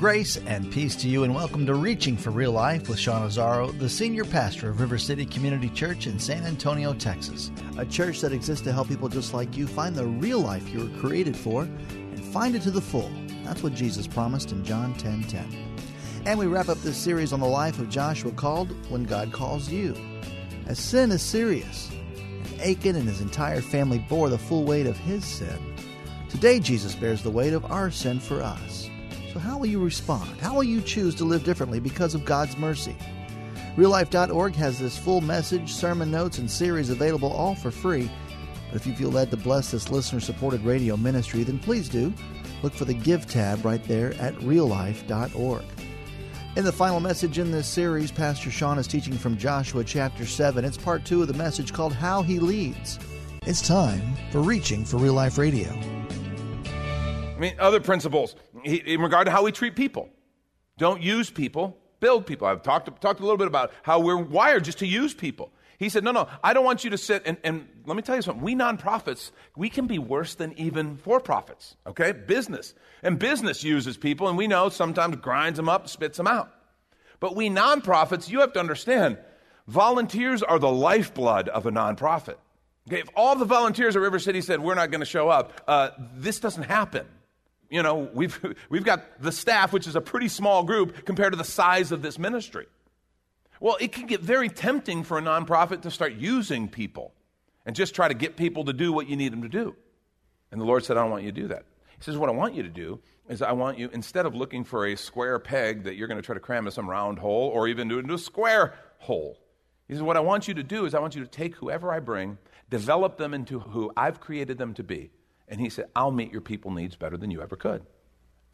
Grace and peace to you, and welcome to Reaching for Real Life with Sean Azzaro, the senior pastor of River City Community Church in San Antonio, Texas. A church that exists to help people just like you find the real life you were created for and find it to the full. That's what Jesus promised in John 10 10. And we wrap up this series on the life of Joshua called When God Calls You. As sin is serious, and Achan and his entire family bore the full weight of his sin, today Jesus bears the weight of our sin for us. So, how will you respond? How will you choose to live differently because of God's mercy? RealLife.org has this full message, sermon notes, and series available all for free. But if you feel led to bless this listener supported radio ministry, then please do. Look for the Give tab right there at reallife.org. In the final message in this series, Pastor Sean is teaching from Joshua chapter 7. It's part two of the message called How He Leads. It's time for Reaching for Real Life Radio. I mean, other principles in regard to how we treat people. Don't use people, build people. I've talked, talked a little bit about how we're wired just to use people. He said, No, no, I don't want you to sit and, and let me tell you something. We nonprofits, we can be worse than even for profits, okay? Business. And business uses people, and we know sometimes grinds them up, spits them out. But we nonprofits, you have to understand, volunteers are the lifeblood of a nonprofit. Okay, if all the volunteers at River City said, We're not going to show up, uh, this doesn't happen you know, we've, we've got the staff, which is a pretty small group compared to the size of this ministry. Well, it can get very tempting for a nonprofit to start using people and just try to get people to do what you need them to do. And the Lord said, I don't want you to do that. He says, What I want you to do is I want you, instead of looking for a square peg that you're going to try to cram into some round hole or even do it into a square hole, he says, What I want you to do is I want you to take whoever I bring, develop them into who I've created them to be, and he said, I'll meet your people needs better than you ever could.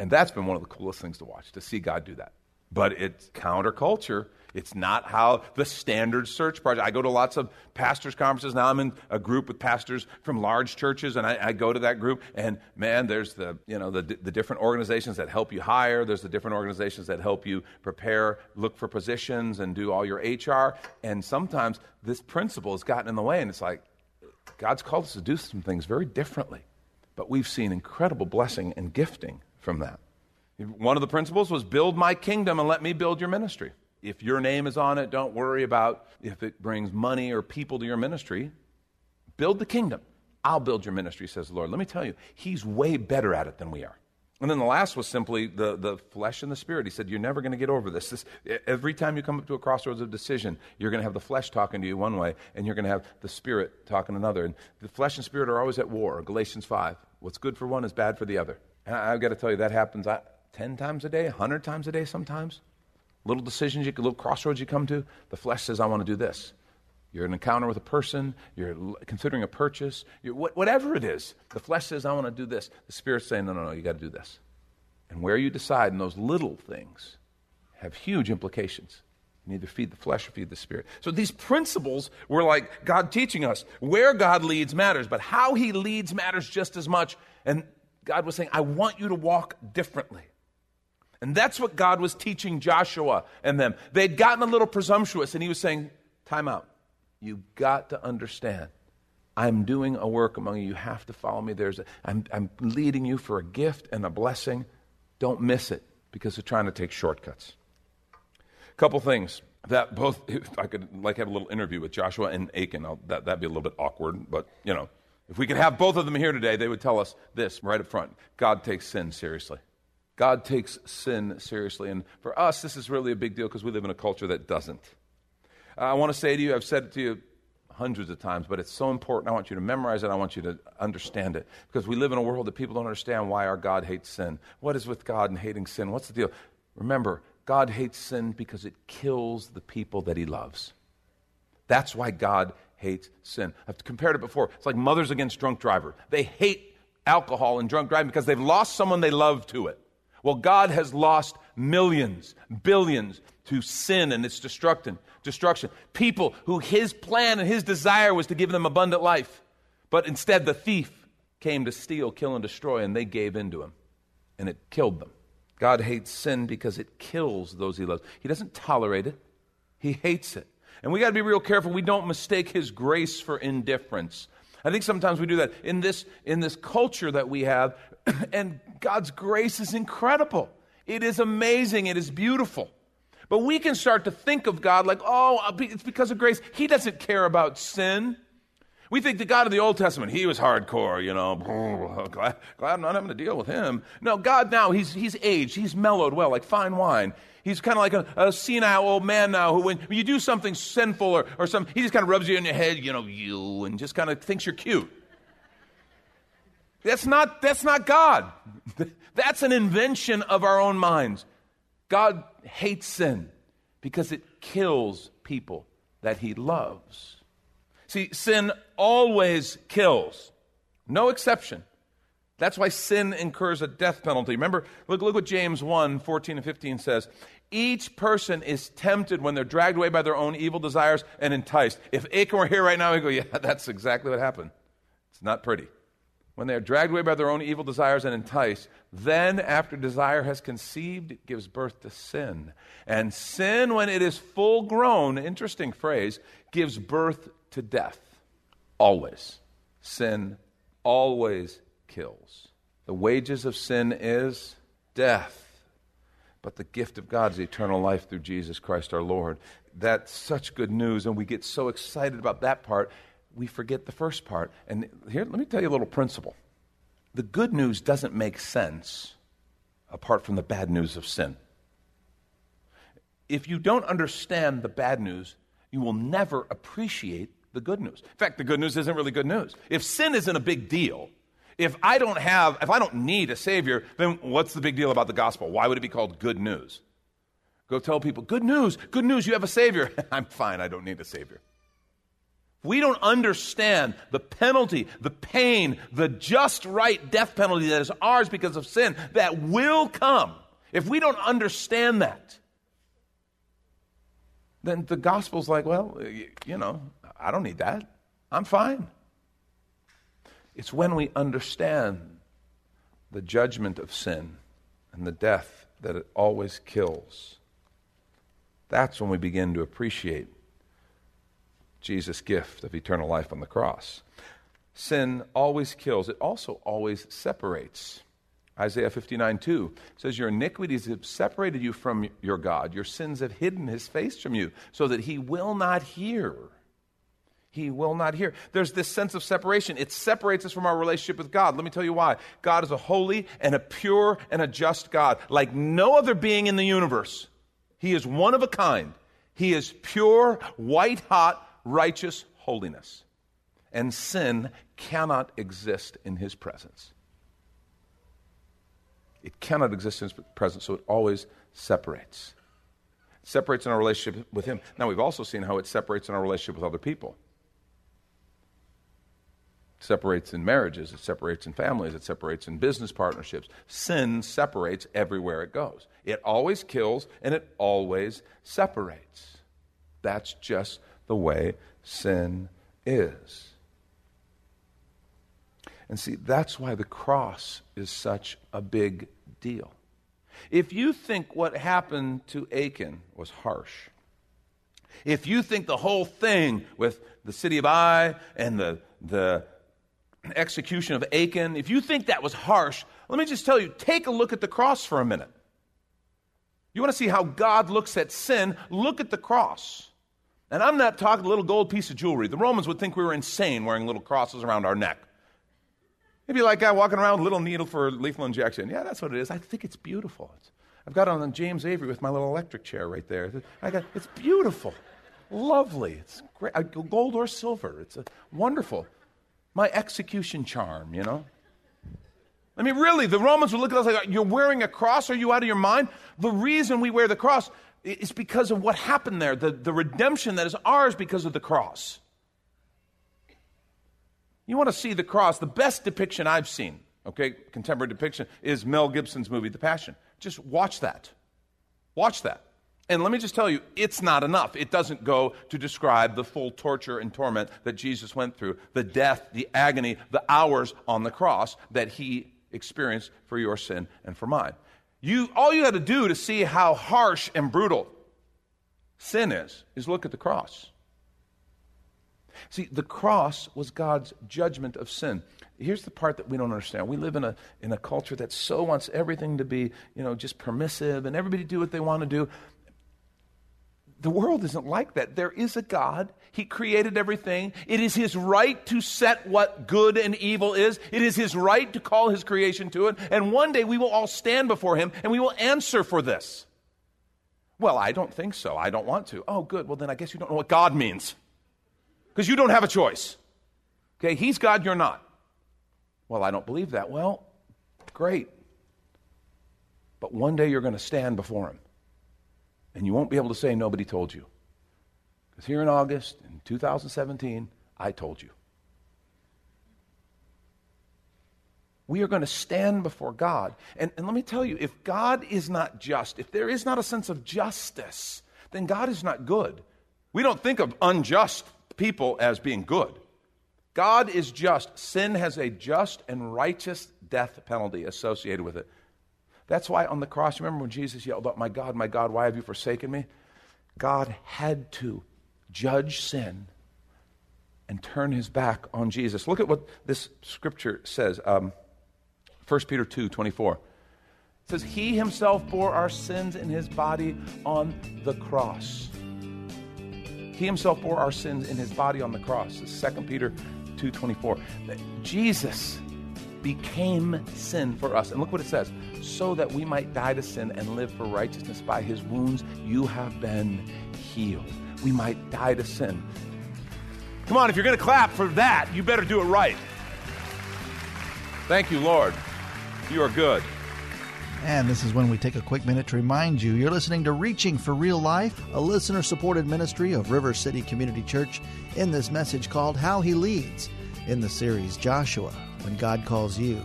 And that's been one of the coolest things to watch, to see God do that. But it's counterculture. It's not how the standard search project. I go to lots of pastors' conferences. Now I'm in a group with pastors from large churches, and I, I go to that group. And man, there's the you know the, the different organizations that help you hire. There's the different organizations that help you prepare, look for positions, and do all your HR. And sometimes this principle has gotten in the way, and it's like God's called us to do some things very differently. But we've seen incredible blessing and gifting from that. One of the principles was build my kingdom and let me build your ministry. If your name is on it, don't worry about if it brings money or people to your ministry. Build the kingdom. I'll build your ministry, says the Lord. Let me tell you, He's way better at it than we are. And then the last was simply the, the flesh and the spirit. He said, You're never going to get over this. this. Every time you come up to a crossroads of decision, you're going to have the flesh talking to you one way, and you're going to have the spirit talking another. And the flesh and spirit are always at war. Galatians 5. What's good for one is bad for the other. And I, have got to tell you, that happens uh, 10 times a day, 100 times a day sometimes. Little decisions, you, little crossroads you come to, the flesh says, I want to do this. You're an encounter with a person, you're considering a purchase, whatever it is. The flesh says, I want to do this. The spirit's saying, no, no, no, you got to do this. And where you decide in those little things have huge implications. You to feed the flesh or feed the spirit. So these principles were like God teaching us where God leads matters, but how he leads matters just as much. And God was saying, I want you to walk differently. And that's what God was teaching Joshua and them. They'd gotten a little presumptuous, and he was saying, Time out. You've got to understand. I'm doing a work among you. You have to follow me. There's a, I'm, I'm leading you for a gift and a blessing. Don't miss it because they're trying to take shortcuts. A couple things that both, if I could like have a little interview with Joshua and Achan, I'll, that, that'd be a little bit awkward, but you know, if we could have both of them here today, they would tell us this right up front God takes sin seriously. God takes sin seriously. And for us, this is really a big deal because we live in a culture that doesn't. I want to say to you, I've said it to you hundreds of times, but it's so important. I want you to memorize it. I want you to understand it. Because we live in a world that people don't understand why our God hates sin. What is with God and hating sin? What's the deal? Remember, God hates sin because it kills the people that he loves. That's why God hates sin. I've compared it before. It's like mothers against drunk driver. They hate alcohol and drunk driving because they've lost someone they love to it. Well, God has lost millions, billions to sin and its destruction. Destruction. People who his plan and his desire was to give them abundant life, but instead the thief came to steal, kill, and destroy, and they gave in to him, and it killed them. God hates sin because it kills those he loves. He doesn't tolerate it, he hates it. And we got to be real careful we don't mistake his grace for indifference. I think sometimes we do that in this in this culture that we have and God's grace is incredible. It is amazing, it is beautiful. But we can start to think of God like, "Oh, uh, it's because of grace. He doesn't care about sin." We think the God of the Old Testament, he was hardcore, you know, glad, glad I'm not having to deal with him. No, God now, he's, he's aged, he's mellowed well, like fine wine. He's kind of like a, a, senile old man now who, when you do something sinful or, or something, he just kind of rubs you in your head, you know, you, and just kind of thinks you're cute. That's not, that's not God. That's an invention of our own minds. God hates sin because it kills people that he loves. See, sin always kills, no exception. That's why sin incurs a death penalty. Remember, look, look what James 1 14 and 15 says. Each person is tempted when they're dragged away by their own evil desires and enticed. If Achan were here right now, he'd go, Yeah, that's exactly what happened. It's not pretty. When they are dragged away by their own evil desires and enticed, then after desire has conceived, it gives birth to sin. And sin, when it is full grown, interesting phrase, gives birth to death. Always. Sin always kills. The wages of sin is death. But the gift of God is eternal life through Jesus Christ our Lord. That's such good news, and we get so excited about that part, we forget the first part. And here, let me tell you a little principle. The good news doesn't make sense apart from the bad news of sin. If you don't understand the bad news, you will never appreciate the good news. In fact, the good news isn't really good news. If sin isn't a big deal, if I don't have, if I don't need a Savior, then what's the big deal about the gospel? Why would it be called good news? Go tell people, good news, good news, you have a Savior. I'm fine, I don't need a Savior. We don't understand the penalty, the pain, the just right death penalty that is ours because of sin that will come. If we don't understand that, then the gospel's like, well, you know, I don't need that. I'm fine. It's when we understand the judgment of sin and the death that it always kills. That's when we begin to appreciate Jesus' gift of eternal life on the cross. Sin always kills, it also always separates. Isaiah 59 2 says, Your iniquities have separated you from your God. Your sins have hidden his face from you, so that he will not hear he will not hear. There's this sense of separation. It separates us from our relationship with God. Let me tell you why. God is a holy and a pure and a just God, like no other being in the universe. He is one of a kind. He is pure, white hot, righteous holiness. And sin cannot exist in his presence. It cannot exist in his presence, so it always separates. It separates in our relationship with him. Now, we've also seen how it separates in our relationship with other people separates in marriages, it separates in families, it separates in business partnerships. Sin separates everywhere it goes. It always kills and it always separates. That's just the way sin is. And see, that's why the cross is such a big deal. If you think what happened to Achan was harsh, if you think the whole thing with the city of Ai and the, the execution of Achan, if you think that was harsh, let me just tell you take a look at the cross for a minute. You want to see how God looks at sin? Look at the cross. And I'm not talking a little gold piece of jewelry. The Romans would think we were insane wearing little crosses around our neck. Maybe like guy walking around with a little needle for lethal injection. Yeah, that's what it is. I think it's beautiful. It's, I've got on James Avery with my little electric chair right there. I got, it's beautiful, lovely. It's great, uh, gold or silver. It's a, wonderful my execution charm, you know? I mean, really, the Romans would look at us like, You're wearing a cross? Are you out of your mind? The reason we wear the cross is because of what happened there, the, the redemption that is ours because of the cross. You want to see the cross, the best depiction I've seen okay, contemporary depiction, is Mel Gibson's movie, The Passion. Just watch that. Watch that. And let me just tell you, it's not enough. It doesn't go to describe the full torture and torment that Jesus went through, the death, the agony, the hours on the cross that he experienced for your sin and for mine. You, all you had to do to see how harsh and brutal sin is, is look at the cross. See, the cross was God's judgment of sin. Here's the part that we don't understand. We live in a, in a culture that so wants everything to be, you know, just permissive and everybody do what they want to do. The world isn't like that. There is a God. He created everything. It is His right to set what good and evil is. It is His right to call His creation to it. And one day we will all stand before Him and we will answer for this. Well, I don't think so. I don't want to. Oh, good. Well, then I guess you don't know what God means. Because you don't have a choice. Okay, He's God, you're not. Well, I don't believe that. Well, great. But one day you're going to stand before Him. And you won't be able to say nobody told you. Because here in August, in 2017, I told you. We are going to stand before God. And, and let me tell you, if God is not just, if there is not a sense of justice, then God is not good. We don't think of unjust people as being good. God is just. Sin has a just and righteous death penalty associated with it. That's why on the cross, remember when Jesus yelled out, My God, my God, why have you forsaken me? God had to judge sin and turn his back on Jesus. Look at what this scripture says. Um, 1 Peter 2 24. It says, He himself bore our sins in his body on the cross. He himself bore our sins in his body on the cross. 2 Peter 2:24. Jesus became sin for us. And look what it says so that we might die to sin and live for righteousness. By his wounds, you have been healed. We might die to sin. Come on, if you're going to clap for that, you better do it right. Thank you, Lord. You are good. And this is when we take a quick minute to remind you you're listening to Reaching for Real Life, a listener supported ministry of River City Community Church, in this message called How He Leads in the series Joshua When God Calls You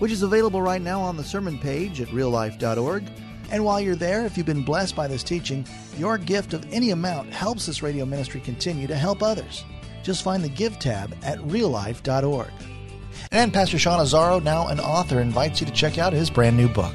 which is available right now on the sermon page at reallife.org. And while you're there, if you've been blessed by this teaching, your gift of any amount helps this radio ministry continue to help others. Just find the Give tab at reallife.org. And Pastor Sean Azzaro, now an author, invites you to check out his brand new book.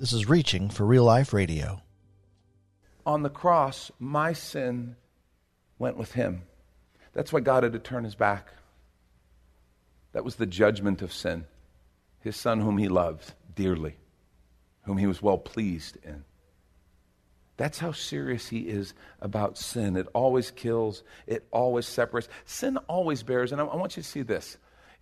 This is Reaching for Real Life Radio. On the cross, my sin went with him. That's why God had to turn his back. That was the judgment of sin. His son, whom he loved dearly, whom he was well pleased in. That's how serious he is about sin. It always kills, it always separates. Sin always bears, and I, want you to see this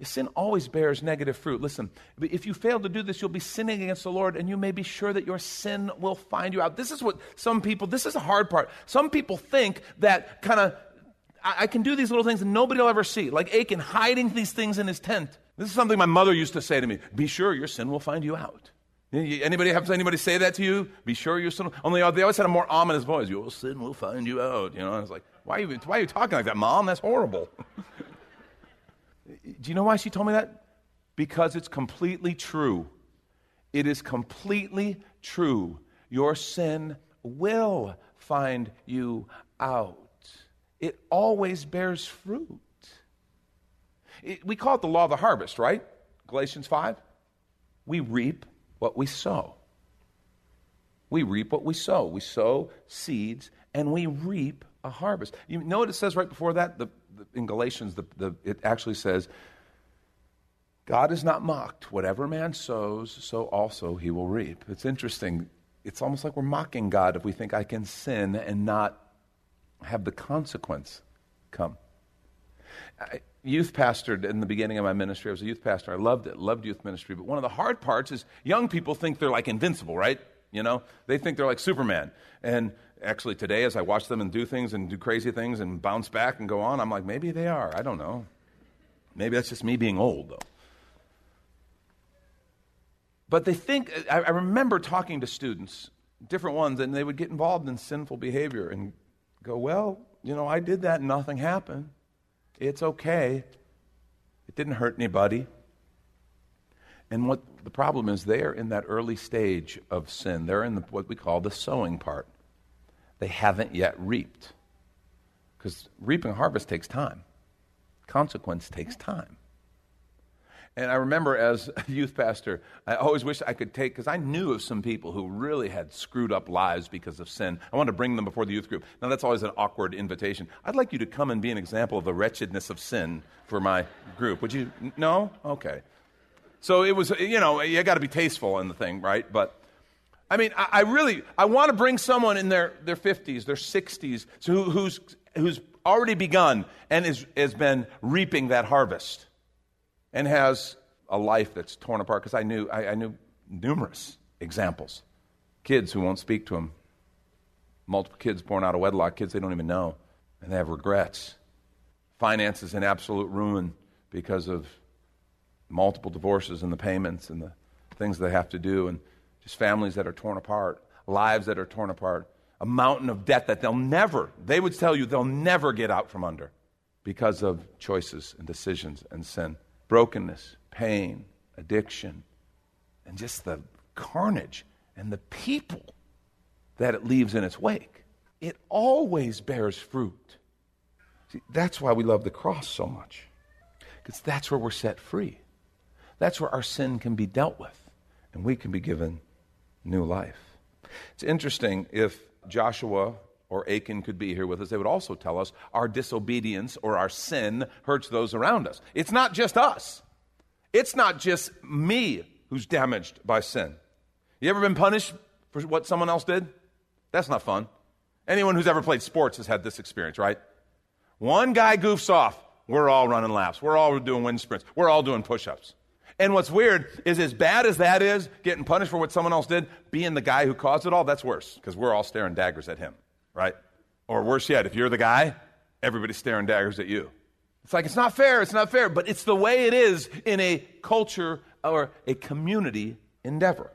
sin always bears negative fruit. Listen, if you fail to do this, you'll be sinning against the Lord, and you may be sure that your sin will find you out. This is what some people, this is the hard part. Some people think that kind of, I, I, can do these little things and nobody will ever see. Like Achan hiding these things in his tent. This is something my mother used to say to me Be sure your sin will find you out. Anybody have anybody say that to you? Be sure your sin. Only uh, they always had a more ominous voice. Your sin will find you out. You know, I was like, why are you, why are you talking like that, mom? That's horrible. Do you know why she told me that? Because it's completely true. It is completely true. Your sin will find you out. It always bears fruit. It, we call it the law of the harvest, right? Galatians 5. We reap what we sow. We reap what we sow. We sow seeds and we reap a harvest. You know what it says right before that? The, the, in Galatians, the, it actually says, God is not mocked. Whatever man sows, so also he will reap. It's interesting. It's almost like we're mocking God if we think I can sin and not have the consequence come. I, youth pastored in the beginning of my ministry. I was a youth pastor. I loved it, loved youth ministry. But one of the hard parts is young people think they're like invincible, right? You know, they think they're like Superman. And actually, today, as I watch them and do things and do crazy things and bounce back and go on, I'm like, maybe they are. I don't know. Maybe that's just me being old, though. But they think, I, I remember talking to students, different ones, and they would get involved in sinful behavior and go, well, you know, I did that and nothing happened. It's okay. It didn't hurt anybody. And what the problem is, they're in that early stage of sin. They're in the, what we call the sowing part. They haven't yet reaped. Because reaping harvest takes time, consequence takes time. And I remember as a youth pastor, I always wish I could take, because I knew of some people who really had screwed up lives because of sin. I wanted to bring them before the youth group. Now, that's always an awkward invitation. I'd like you to come and be an example of the wretchedness of sin for my group. Would you? No? Okay. So it was, you know, you got to be tasteful in the thing, right? But I mean, I, I really, I want to bring someone in their, their 50s, their 60s, who, who's, who's already begun and is, has been reaping that harvest and has a life that's torn apart. Because I knew, I, I knew numerous examples. Kids who won't speak to them, multiple kids born out of wedlock, kids they don't even know, and they have regrets. Finances in absolute ruin because of multiple divorces and the payments and the things they have to do, and just families that are torn apart, lives that are torn apart, a mountain of debt that they'll never, they would tell you they'll never get out from under because of choices and decisions and sin. Brokenness, pain, addiction, and just the carnage and the people that it leaves in its wake. It always bears fruit. See, that's why we love the cross so much, because that's where we're set free. That's where our sin can be dealt with and we can be given new life. It's interesting if Joshua or Achan could be here with us, they would also tell us our disobedience or our sin hurts those around us. It's not just us, it's not just me who's damaged by sin. You ever been punished for what someone else did? That's not fun. Anyone who's ever played sports has had this experience, right? One guy goofs off, we're all running laps, we're all doing wind sprints, we're all doing push ups. And what's weird is, as bad as that is, getting punished for what someone else did, being the guy who caused it all, that's worse because we're all staring daggers at him, right? Or worse yet, if you're the guy, everybody's staring daggers at you. It's like, it's not fair, it's not fair, but it's the way it is in a culture or a community endeavor.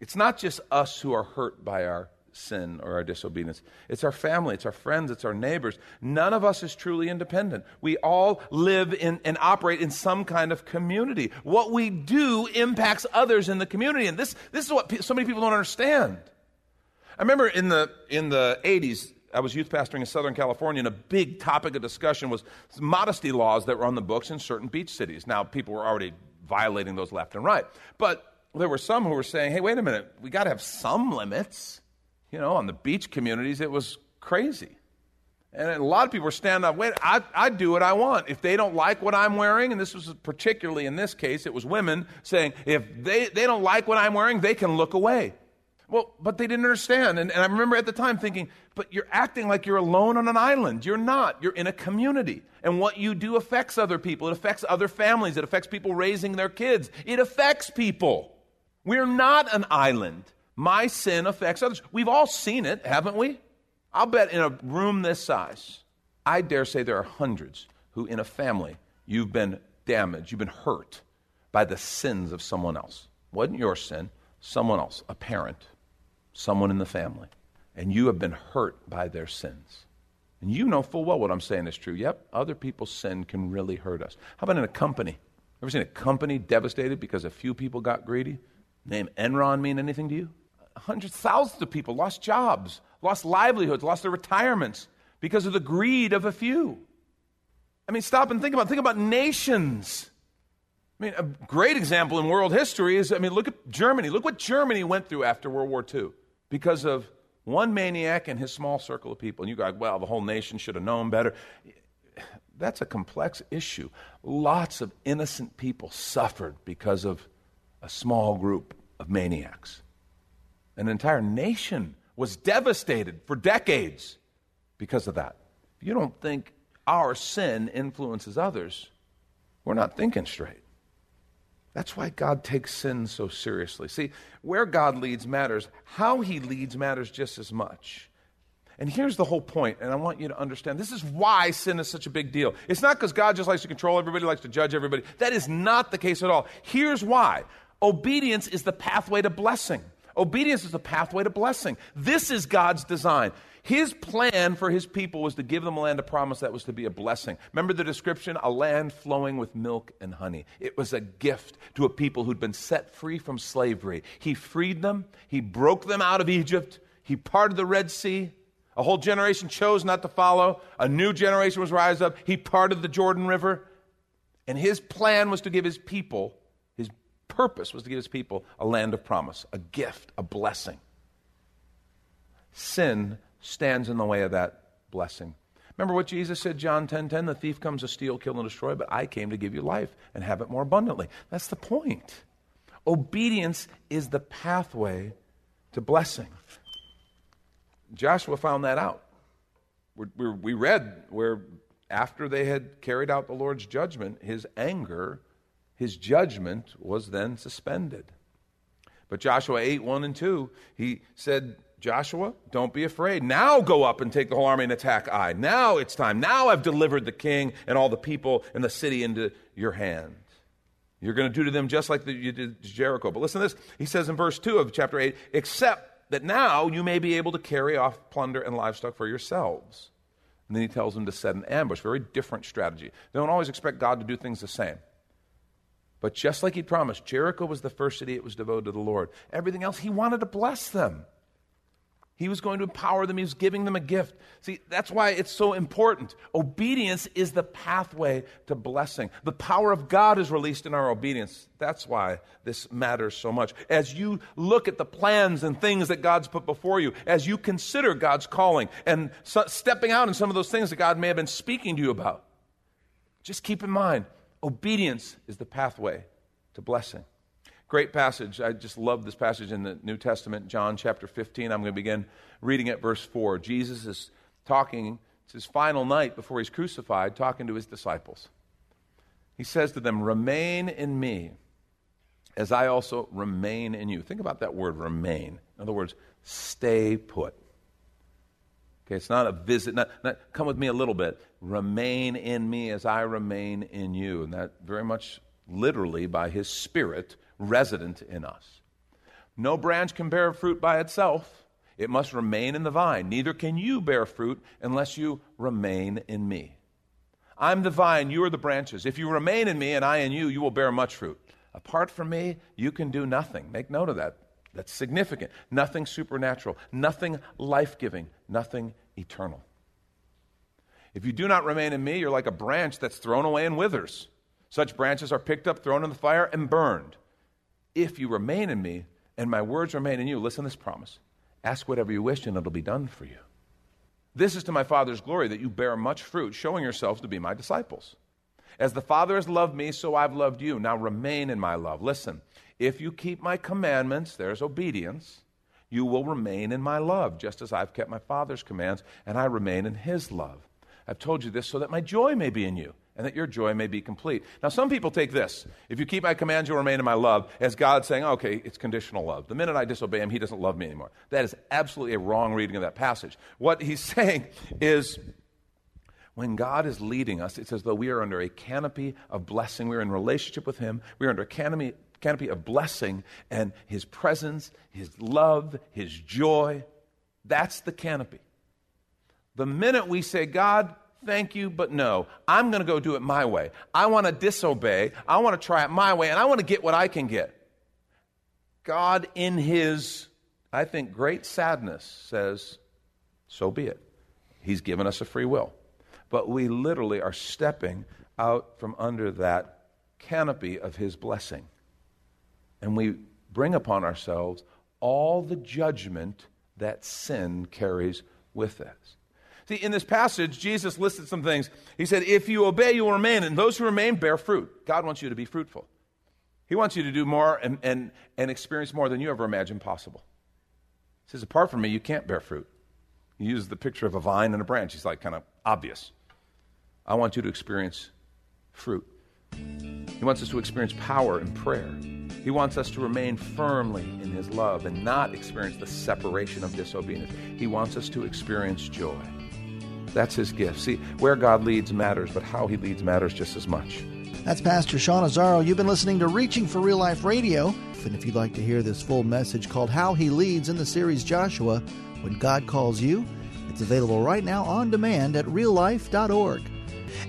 It's not just us who are hurt by our sin or our disobedience. It's our family, it's our friends, it's our neighbors. None of us is truly independent. We all live in and operate in some kind of community. What we do impacts others in the community, and this, this is what so many people don't understand. I remember in the, in the 80s, I was youth pastoring in Southern California, and a big topic of discussion was modesty laws that were on the books in certain beach cities. Now, people were already violating those left and right. But there were some who were saying, hey, wait a minute, we got to have some limits you know, on the beach communities, it was crazy. And a lot of people were standing up, wait, I, I do what I want. If they don't like what I'm wearing, and this was particularly in this case, it was women saying, if they, they don't like what I'm wearing, they can look away. Well, but they didn't understand. And, and I remember at the time thinking, but you're acting like you're alone on an island. You're not. You're in a community. And what you do affects other people. It affects other families. It affects people raising their kids. It affects people. We're not an island. My sin affects others. We've all seen it, haven't we? I'll bet in a room this size, I dare say there are hundreds who, in a family, you've been damaged, you've been hurt by the sins of someone else. Wasn't your sin, someone else, a parent, someone in the family. And you have been hurt by their sins. And you know full well what I'm saying is true. Yep, other people's sin can really hurt us. How about in a company? Ever seen a company devastated because a few people got greedy? Name Enron mean anything to you? hundreds, thousands of people lost jobs, lost livelihoods, lost their retirements because of the greed of a few. I mean, stop and think about think about nations. I mean, a great example in world history is I mean, look at Germany. Look what Germany went through after World War II because of one maniac and his small circle of people. And you go, well, the whole nation should have known better. That's a complex issue. Lots of innocent people suffered because of a small group of maniacs. An entire nation was devastated for decades because of that. If you don't think our sin influences others, we're not thinking straight. That's why God takes sin so seriously. See, where God leads matters, how he leads matters just as much. And here's the whole point, and I want you to understand this is why sin is such a big deal. It's not because God just likes to control everybody, likes to judge everybody. That is not the case at all. Here's why obedience is the pathway to blessing. Obedience is the pathway to blessing. This is God's design. His plan for his people was to give them a land of promise that was to be a blessing. Remember the description? A land flowing with milk and honey. It was a gift to a people who'd been set free from slavery. He freed them, he broke them out of Egypt, he parted the Red Sea. A whole generation chose not to follow. A new generation was rise up. He parted the Jordan River. And his plan was to give his people, his purpose was to give his people a land of promise, a gift, a blessing. Sin stands in the way of that blessing. Remember what Jesus said, John 10 10, the thief comes to steal, kill, and destroy, but I came to give you life and have it more abundantly. That's the point. Obedience is the pathway to blessing. Joshua found that out. we we read where after they had carried out the Lord's judgment, his anger, his judgment was then suspended. But Joshua 8 1 and 2, he said, Joshua, don't be afraid. Now go up and take the whole army and attack Ai. Now it's time. Now I've delivered the king and all the people and the city into your hand. You're going to do to them just like the, you did to Jericho. But listen to this. He says in verse 2 of chapter 8, except that now you may be able to carry off plunder and livestock for yourselves. And then he tells them to set an ambush. Very different strategy. They don't always expect God to do things the same. But just like he promised, Jericho was the first city it was devoted to the Lord. Everything else, he wanted to bless them. He was going to empower them. He was giving them a gift. See, that's why it's so important. Obedience is the pathway to blessing. The power of God is released in our obedience. That's why this matters so much. As you look at the plans and things that God's put before you, as you consider God's calling and so stepping out in some of those things that God may have been speaking to you about, just keep in mind obedience is the pathway to blessing. Great passage. I just love this passage in the New Testament, John chapter 15. I'm going to begin reading at verse 4. Jesus is talking, it's his final night before he's crucified, talking to his disciples. He says to them, Remain in me as I also remain in you. Think about that word, remain. In other words, stay put. Okay, it's not a visit, not, not come with me a little bit. Remain in me as I remain in you. And that very much literally by his spirit resident in us. No branch can bear fruit by itself, it must remain in the vine. Neither can you bear fruit unless you remain in me. I'm the vine, you are the branches. If you remain in me and I in you, you will bear much fruit. Apart from me, you can do nothing. Make note of that. That's significant. Nothing supernatural, nothing life giving, nothing eternal. If you do not remain in me, you're like a branch that's thrown away and withers. Such branches are picked up, thrown in the fire, and burned. If you remain in me and my words remain in you, listen to this promise ask whatever you wish and it'll be done for you. This is to my Father's glory that you bear much fruit, showing yourselves to be my disciples. As the Father has loved me, so I've loved you. Now remain in my love. Listen, if you keep my commandments, there's obedience, you will remain in my love, just as I've kept my Father's commands and I remain in his love. I've told you this so that my joy may be in you and that your joy may be complete. Now, some people take this if you keep my commands, you'll remain in my love, as God saying, okay, it's conditional love. The minute I disobey him, he doesn't love me anymore. That is absolutely a wrong reading of that passage. What he's saying is, when God is leading us, it's as though we are under a canopy of blessing. We're in relationship with Him. We're under a canopy, canopy of blessing and His presence, His love, His joy. That's the canopy. The minute we say, God, thank you, but no. I'm going to go do it my way. I want to disobey. I want to try it my way, and I want to get what I can get. God, in His, I think, great sadness, says, so be it. He's given us a free will. but we literally are stepping out from under that canopy of His blessing. And we bring upon ourselves all the judgment that sin carries with us. In this passage, Jesus listed some things. He said, If you obey, you will remain, and those who remain bear fruit. God wants you to be fruitful. He wants you to do more and, and, and experience more than you ever imagined possible. He says, Apart from me, you can't bear fruit. He uses the picture of a vine and a branch. He's like kind of obvious. I want you to experience fruit. He wants us to experience power in prayer. He wants us to remain firmly in His love and not experience the separation of disobedience. He wants us to experience joy. That's His gift. See, where God leads matters, but how He leads matters just as much. That's Pastor Sean Azzaro. You've been listening to Reaching for Real Life Radio. And if you'd like to hear this full message called How He Leads in the series Joshua, When God Calls You, it's available right now on demand at reallife.org.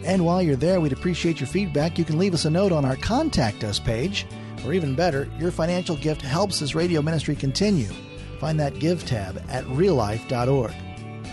And while you're there, we'd appreciate your feedback. You can leave us a note on our Contact Us page. Or even better, your financial gift helps this radio ministry continue. Find that Give tab at reallife.org.